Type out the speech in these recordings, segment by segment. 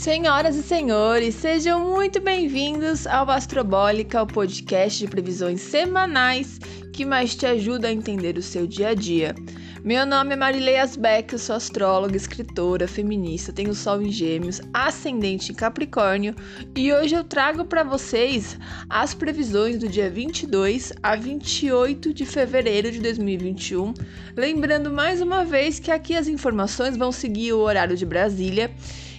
Senhoras e senhores, sejam muito bem-vindos ao Astrobólica, o podcast de previsões semanais que mais te ajuda a entender o seu dia a dia. Meu nome é Marilei Asbeck, eu sou astróloga, escritora, feminista, tenho Sol em Gêmeos, ascendente em Capricórnio e hoje eu trago para vocês as previsões do dia 22 a 28 de fevereiro de 2021. Lembrando mais uma vez que aqui as informações vão seguir o horário de Brasília.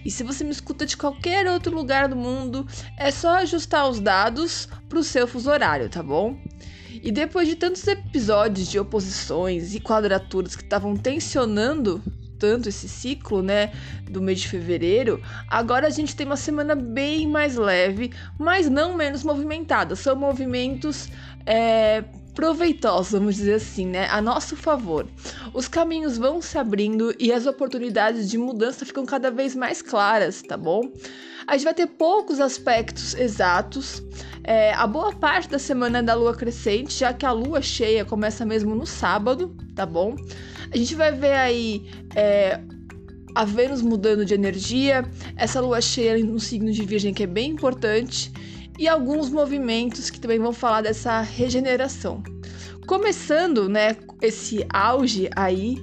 E se você me escuta de qualquer outro lugar do mundo, é só ajustar os dados para o seu fuso horário, tá bom? E depois de tantos episódios de oposições e quadraturas que estavam tensionando tanto esse ciclo, né, do mês de fevereiro, agora a gente tem uma semana bem mais leve, mas não menos movimentada. São movimentos é, proveitosos, vamos dizer assim, né, a nosso favor. Os caminhos vão se abrindo e as oportunidades de mudança ficam cada vez mais claras, tá bom? A gente vai ter poucos aspectos exatos. É, a boa parte da semana é da lua crescente, já que a lua cheia começa mesmo no sábado, tá bom? A gente vai ver aí é, a Vênus mudando de energia, essa lua cheia no signo de Virgem que é bem importante, e alguns movimentos que também vão falar dessa regeneração. Começando, né, esse auge aí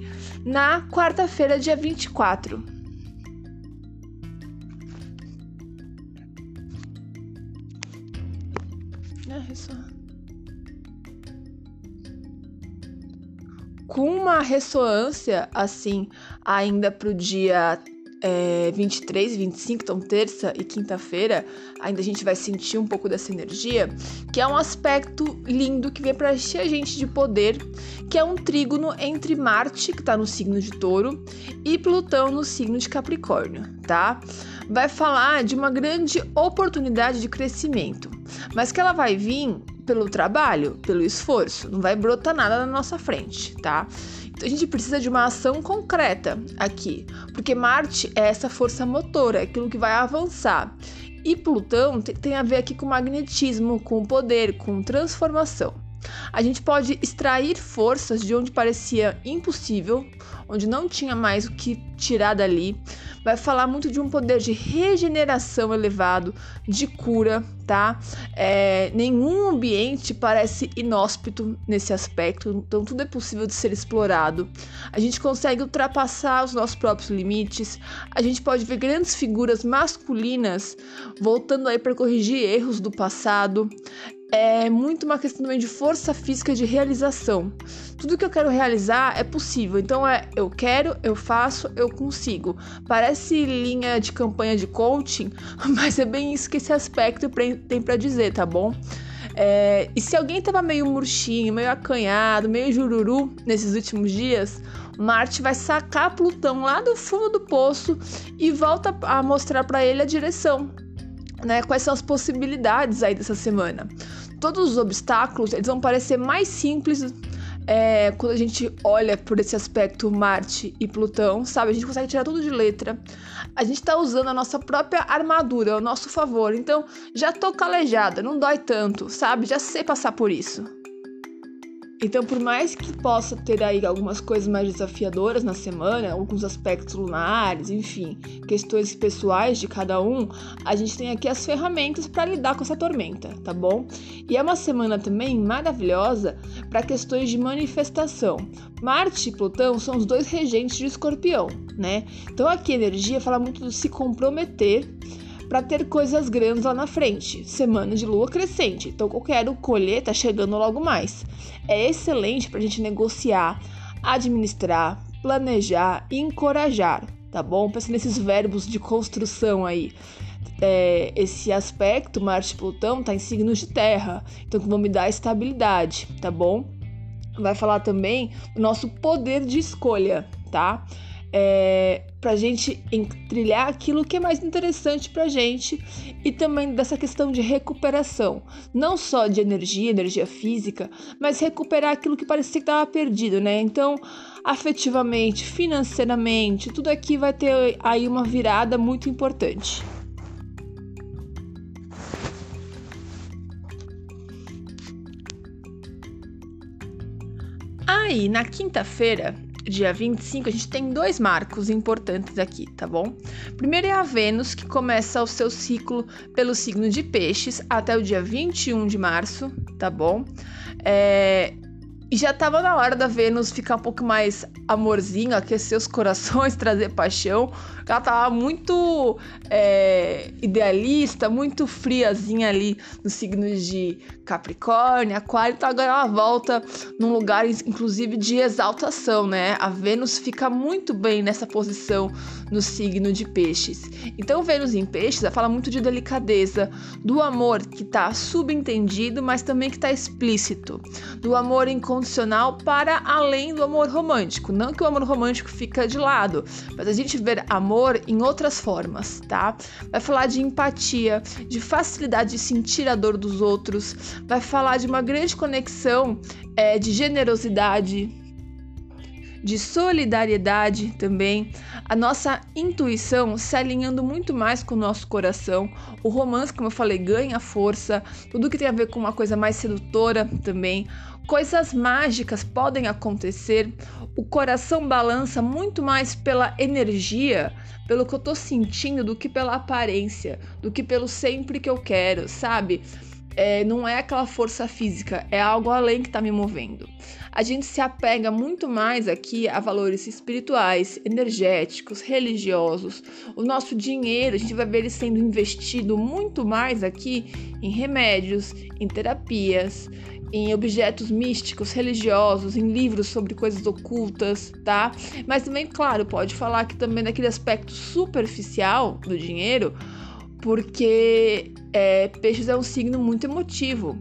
na quarta-feira, dia 24. Com uma ressonância assim, ainda pro dia é, 23 e 25, então terça e quinta-feira, ainda a gente vai sentir um pouco dessa energia, que é um aspecto lindo que vem para encher a gente de poder, que é um trígono entre Marte, que está no signo de Touro, e Plutão no signo de Capricórnio, tá? Vai falar de uma grande oportunidade de crescimento, mas que ela vai vir pelo trabalho, pelo esforço, não vai brotar nada na nossa frente, tá? A gente precisa de uma ação concreta aqui, porque Marte é essa força motora, é aquilo que vai avançar. E Plutão tem a ver aqui com magnetismo, com poder, com transformação. A gente pode extrair forças de onde parecia impossível, onde não tinha mais o que tirar dali. Vai falar muito de um poder de regeneração elevado, de cura, tá? É, nenhum ambiente parece inóspito nesse aspecto, então tudo é possível de ser explorado. A gente consegue ultrapassar os nossos próprios limites. A gente pode ver grandes figuras masculinas voltando aí para corrigir erros do passado é muito uma questão também de força física de realização. Tudo que eu quero realizar é possível. Então é eu quero, eu faço, eu consigo. Parece linha de campanha de coaching, mas é bem isso que esse aspecto tem para dizer, tá bom? É, e se alguém tava meio murchinho, meio acanhado, meio jururu nesses últimos dias, Marte vai sacar Plutão lá do fundo do poço e volta a mostrar para ele a direção, né? Quais são as possibilidades aí dessa semana? Todos os obstáculos eles vão parecer mais simples é, quando a gente olha por esse aspecto Marte e Plutão, sabe? A gente consegue tirar tudo de letra. A gente tá usando a nossa própria armadura ao nosso favor. Então, já tô calejada, não dói tanto, sabe? Já sei passar por isso. Então, por mais que possa ter aí algumas coisas mais desafiadoras na semana, alguns aspectos lunares, enfim, questões pessoais de cada um, a gente tem aqui as ferramentas para lidar com essa tormenta, tá bom? E é uma semana também maravilhosa para questões de manifestação. Marte e Plutão são os dois regentes de Escorpião, né? Então aqui a energia fala muito de se comprometer para ter coisas grandes lá na frente. Semana de lua crescente, então eu quero colher, tá chegando logo mais. É excelente para a gente negociar, administrar, planejar e encorajar, tá bom? Pensa nesses verbos de construção aí. É, esse aspecto, Marte e Plutão, tá em signos de terra, então vão me dar estabilidade, tá bom? Vai falar também do nosso poder de escolha, tá? é, para a gente trilhar aquilo que é mais interessante para a gente e também dessa questão de recuperação, não só de energia, energia física, mas recuperar aquilo que parecia que estava perdido, né? Então, afetivamente, financeiramente, tudo aqui vai ter aí uma virada muito importante. Aí, na quinta-feira, dia 25, a gente tem dois marcos importantes aqui, tá bom? Primeiro é a Vênus, que começa o seu ciclo pelo signo de Peixes até o dia 21 de março, tá bom? É, e já tava na hora da Vênus ficar um pouco mais amorzinho, aquecer os corações, trazer paixão. Ela tava muito é, idealista, muito friazinha ali nos signos de Capricórnio, Aquário. Então agora ela volta num lugar, inclusive, de exaltação, né? A Vênus fica muito bem nessa posição no signo de Peixes. Então, Vênus em Peixes ela fala muito de delicadeza, do amor que tá subentendido, mas também que tá explícito, do amor incondicional incondicional para além do amor romântico. Não que o amor romântico fica de lado, mas a gente vê amor em outras formas, tá? Vai falar de empatia, de facilidade de sentir a dor dos outros, vai falar de uma grande conexão é, de generosidade, de solidariedade também, a nossa intuição se alinhando muito mais com o nosso coração. O romance, como eu falei, ganha força, tudo que tem a ver com uma coisa mais sedutora também. Coisas mágicas podem acontecer. O coração balança muito mais pela energia, pelo que eu tô sentindo, do que pela aparência, do que pelo sempre que eu quero, sabe? É, não é aquela força física, é algo além que está me movendo. A gente se apega muito mais aqui a valores espirituais, energéticos, religiosos. O nosso dinheiro, a gente vai ver ele sendo investido muito mais aqui em remédios, em terapias, em objetos místicos, religiosos, em livros sobre coisas ocultas, tá? Mas também, claro, pode falar que também daquele aspecto superficial do dinheiro, porque é, peixes é um signo muito emotivo.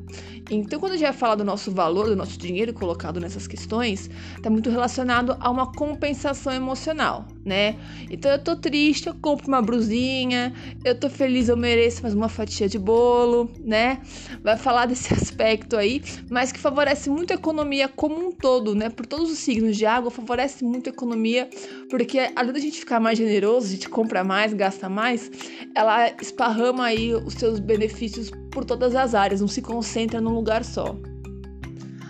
Então, quando a gente vai falar do nosso valor, do nosso dinheiro colocado nessas questões, está muito relacionado a uma compensação emocional, né? Então, eu tô triste, eu compro uma brusinha, eu tô feliz, eu mereço mais uma fatia de bolo, né? Vai falar desse aspecto aí, mas que favorece muito a economia como um todo, né? Por todos os signos de água, favorece muito a economia, porque além da gente ficar mais generoso, a gente compra mais, gasta mais, ela esparrama aí os seus benefícios por todas as áreas, não se concentra num lugar só.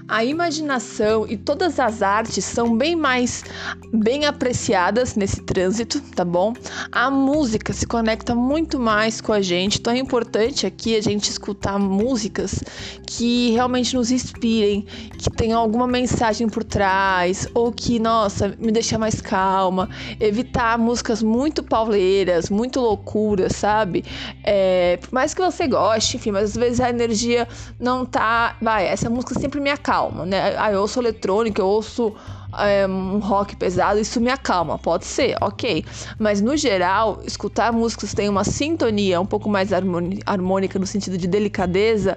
A imaginação e todas as artes são bem mais bem apreciadas nesse trânsito, tá bom? A música se conecta muito mais com a gente, então é importante aqui a gente escutar músicas que realmente nos inspirem, que tenham alguma mensagem por trás, ou que, nossa, me deixa mais calma. Evitar músicas muito pauleiras, muito loucuras, sabe? É, por mais que você goste, enfim, mas às vezes a energia não tá. Vai, essa música sempre me acalma acalma, né? Ah, eu ouço eletrônica, eu ouço é, um rock pesado, isso me acalma, pode ser, ok. Mas no geral, escutar músicas que têm uma sintonia um pouco mais harmônica no sentido de delicadeza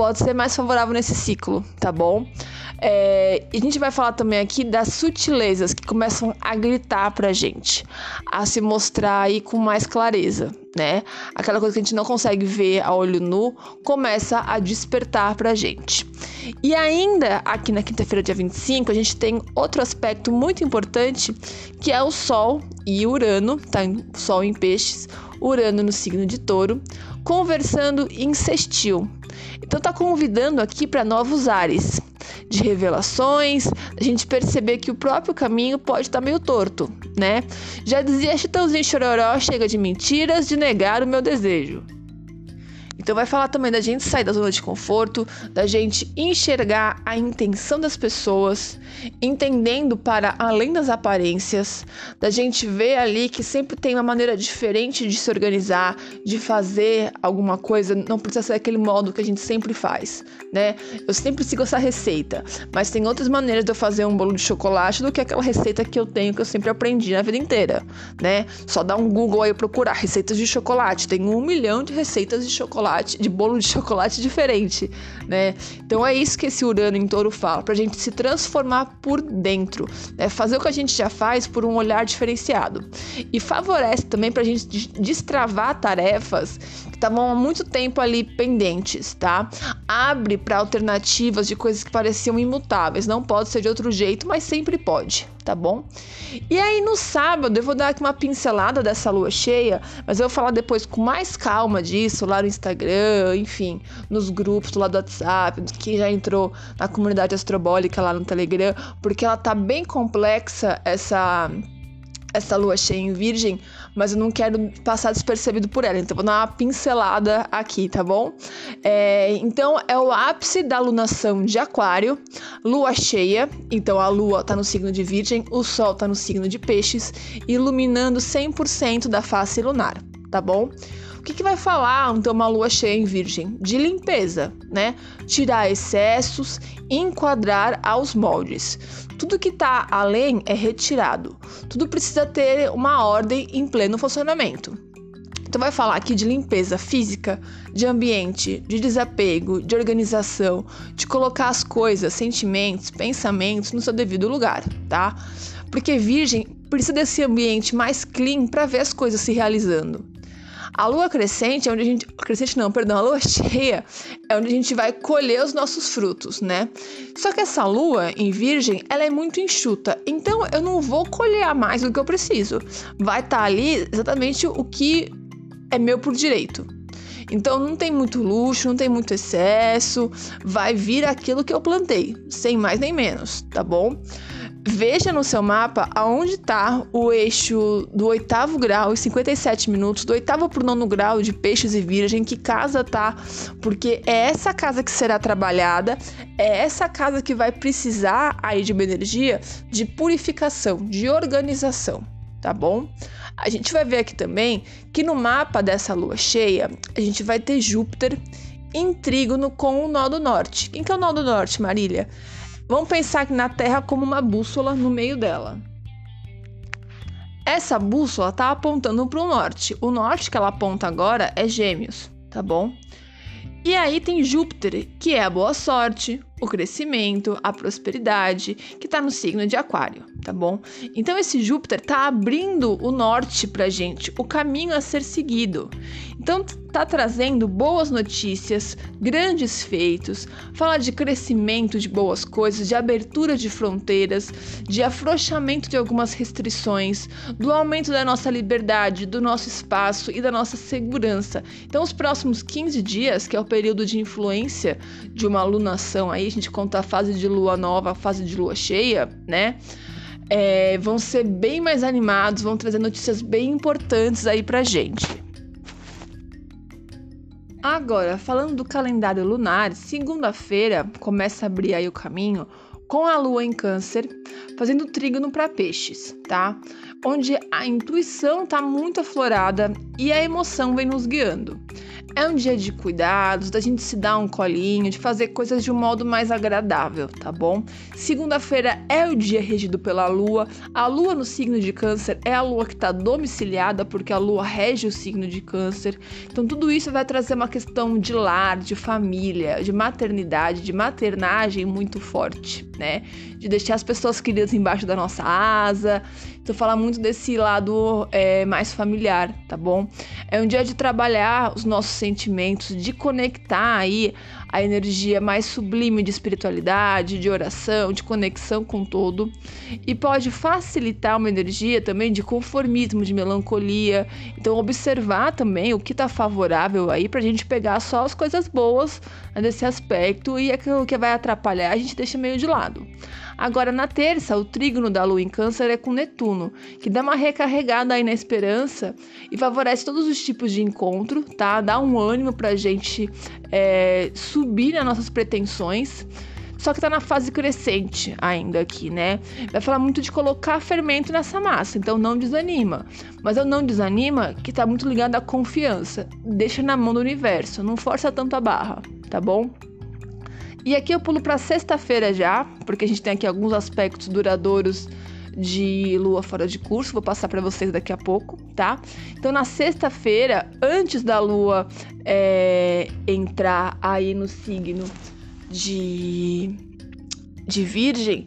pode ser mais favorável nesse ciclo, tá bom? É, a gente vai falar também aqui das sutilezas que começam a gritar pra gente, a se mostrar aí com mais clareza, né? Aquela coisa que a gente não consegue ver a olho nu começa a despertar pra gente. E ainda aqui na quinta-feira, dia 25, a gente tem outro aspecto muito importante que é o Sol e Urano, tá? Sol em peixes, Urano no signo de touro, conversando em sextil. Então tá convidando aqui para novos ares de revelações, a gente perceber que o próprio caminho pode estar tá meio torto, né? Já dizia Chitãozinho Chororó, chega de mentiras, de negar o meu desejo. Então vai falar também da gente sair da zona de conforto, da gente enxergar a intenção das pessoas, entendendo para além das aparências, da gente ver ali que sempre tem uma maneira diferente de se organizar, de fazer alguma coisa, não precisa ser aquele modo que a gente sempre faz, né? Eu sempre sigo essa receita, mas tem outras maneiras de eu fazer um bolo de chocolate do que aquela receita que eu tenho que eu sempre aprendi na vida inteira, né? Só dá um Google aí procurar receitas de chocolate, tem um milhão de receitas de chocolate chocolate, de bolo de chocolate diferente, né? Então é isso que esse Urano em Touro fala, pra gente se transformar por dentro, né? Fazer o que a gente já faz por um olhar diferenciado. E favorece também pra gente destravar tarefas estavam há muito tempo ali pendentes, tá? Abre para alternativas de coisas que pareciam imutáveis. Não pode ser de outro jeito, mas sempre pode, tá bom? E aí no sábado eu vou dar aqui uma pincelada dessa lua cheia, mas eu vou falar depois com mais calma disso lá no Instagram, enfim, nos grupos lado do WhatsApp, que já entrou na comunidade astrobólica lá no Telegram, porque ela tá bem complexa essa essa lua cheia em Virgem, mas eu não quero passar despercebido por ela, então vou dar uma pincelada aqui, tá bom? É, então é o ápice da lunação de Aquário, lua cheia, então a lua tá no signo de Virgem, o sol tá no signo de Peixes, iluminando 100% da face lunar, tá bom? O que, que vai falar então uma lua cheia em Virgem? De limpeza, né? Tirar excessos, enquadrar aos moldes. Tudo que está além é retirado. Tudo precisa ter uma ordem em pleno funcionamento. Então vai falar aqui de limpeza física, de ambiente, de desapego, de organização, de colocar as coisas, sentimentos, pensamentos no seu devido lugar, tá? Porque virgem precisa desse ambiente mais clean para ver as coisas se realizando. A lua crescente é onde a gente. Crescente não, perdão, a lua cheia é onde a gente vai colher os nossos frutos, né? Só que essa lua em virgem, ela é muito enxuta. Então eu não vou colher mais do que eu preciso. Vai estar tá ali exatamente o que é meu por direito. Então não tem muito luxo, não tem muito excesso, vai vir aquilo que eu plantei, sem mais nem menos, tá bom? Veja no seu mapa aonde está o eixo do oitavo grau e 57 minutos, do oitavo para o nono grau de peixes e virgem, que casa tá, porque é essa casa que será trabalhada, é essa casa que vai precisar aí de uma energia de purificação, de organização, tá bom? A gente vai ver aqui também que no mapa dessa lua cheia, a gente vai ter Júpiter em trígono com o nó do norte. Quem que é o nó do norte, Marília? Vamos pensar na Terra como uma bússola no meio dela. Essa bússola está apontando para o norte. O norte que ela aponta agora é Gêmeos, tá bom? E aí tem Júpiter, que é a boa sorte, o crescimento, a prosperidade, que está no signo de Aquário, tá bom? Então esse Júpiter está abrindo o norte para gente, o caminho a ser seguido. Então tá trazendo boas notícias, grandes feitos, fala de crescimento de boas coisas, de abertura de fronteiras, de afrouxamento de algumas restrições, do aumento da nossa liberdade, do nosso espaço e da nossa segurança. Então os próximos 15 dias, que é o período de influência de uma alunação aí a gente conta a fase de lua nova, a fase de lua cheia, né? É, vão ser bem mais animados, vão trazer notícias bem importantes aí pra gente. Agora, falando do calendário lunar, segunda-feira começa a abrir aí o caminho com a lua em câncer, fazendo trígono para peixes, tá? Onde a intuição tá muito aflorada e a emoção vem nos guiando. É um dia de cuidados, da gente se dar um colinho, de fazer coisas de um modo mais agradável, tá bom? Segunda-feira é o dia regido pela lua. A lua no signo de Câncer é a lua que está domiciliada, porque a lua rege o signo de Câncer. Então, tudo isso vai trazer uma questão de lar, de família, de maternidade, de maternagem muito forte, né? De deixar as pessoas queridas embaixo da nossa asa. Então, falar muito desse lado é, mais familiar, tá bom? É um dia de trabalhar os nossos sentimentos, de conectar aí a energia mais sublime de espiritualidade, de oração, de conexão com todo, e pode facilitar uma energia também de conformismo, de melancolia. Então, observar também o que está favorável aí para a gente pegar só as coisas boas nesse aspecto e aquilo que vai atrapalhar a gente deixa meio de lado. Agora, na terça, o trígono da Lua em Câncer é com Netuno, que dá uma recarregada aí na esperança e favorece todos os tipos de encontro, tá? Dá um ânimo pra gente é, subir nas nossas pretensões. Só que tá na fase crescente ainda aqui, né? Vai falar muito de colocar fermento nessa massa, então não desanima. Mas eu não desanima que tá muito ligado à confiança. Deixa na mão do universo, não força tanto a barra, tá bom? E aqui eu pulo para sexta-feira já, porque a gente tem aqui alguns aspectos duradouros de lua fora de curso, vou passar para vocês daqui a pouco, tá? Então, na sexta-feira, antes da lua é, entrar aí no signo de, de Virgem,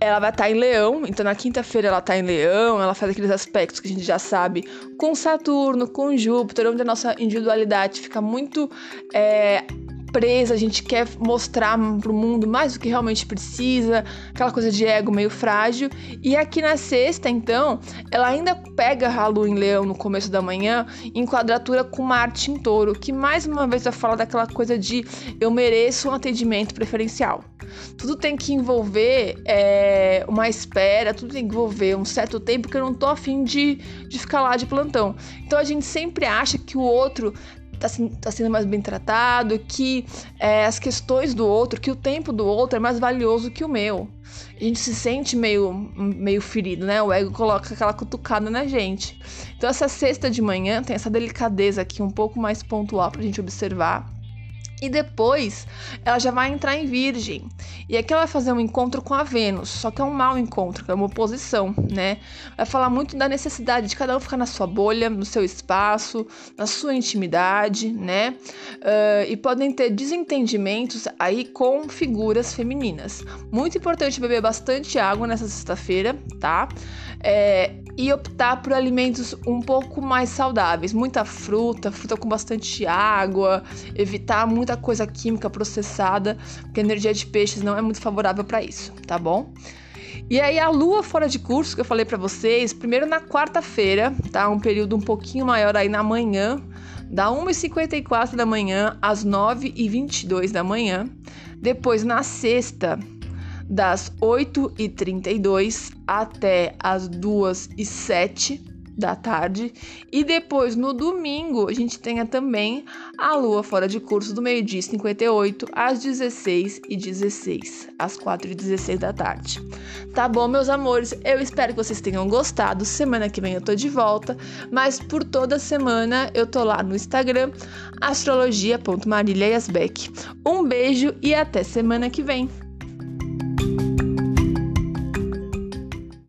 ela vai estar tá em Leão, então na quinta-feira ela está em Leão, ela faz aqueles aspectos que a gente já sabe com Saturno, com Júpiter, onde a nossa individualidade fica muito é, a gente quer mostrar para o mundo mais do que realmente precisa, aquela coisa de ego meio frágil. E aqui na sexta, então, ela ainda pega a lua em leão no começo da manhã, em quadratura com Marte em touro, que mais uma vez vai falar daquela coisa de eu mereço um atendimento preferencial. Tudo tem que envolver é, uma espera, tudo tem que envolver um certo tempo que eu não tô afim de, de ficar lá de plantão. Então a gente sempre acha que o outro tá, tá sendo mais bem tratado, que é, as questões do outro, que o tempo do outro é mais valioso que o meu. A gente se sente meio, meio ferido, né? O ego coloca aquela cutucada na gente. Então, essa sexta de manhã tem essa delicadeza aqui um pouco mais pontual pra gente observar e depois ela já vai entrar em Virgem. E aqui ela vai fazer um encontro com a Vênus, só que é um mau encontro, é uma oposição, né? Vai falar muito da necessidade de cada um ficar na sua bolha, no seu espaço, na sua intimidade, né? Uh, e podem ter desentendimentos aí com figuras femininas. Muito importante beber bastante água nessa sexta-feira, tá? É, e optar por alimentos um pouco mais saudáveis, muita fruta, fruta com bastante água, evitar muita coisa química processada, porque a energia de peixes não é muito favorável para isso, tá bom? E aí a lua fora de curso que eu falei para vocês, primeiro na quarta-feira, tá? Um período um pouquinho maior aí na manhã, da 1h54 da manhã às 9h22 da manhã. Depois na sexta, das 8h32 até as 2h07 da tarde. E depois, no domingo, a gente tenha também a lua fora de curso do meio-dia 58 às 16 e 16, às 4 e 16 da tarde. Tá bom, meus amores? Eu espero que vocês tenham gostado. Semana que vem eu tô de volta, mas por toda semana eu tô lá no Instagram, astrologia.maríliasbeck. Um beijo e até semana que vem.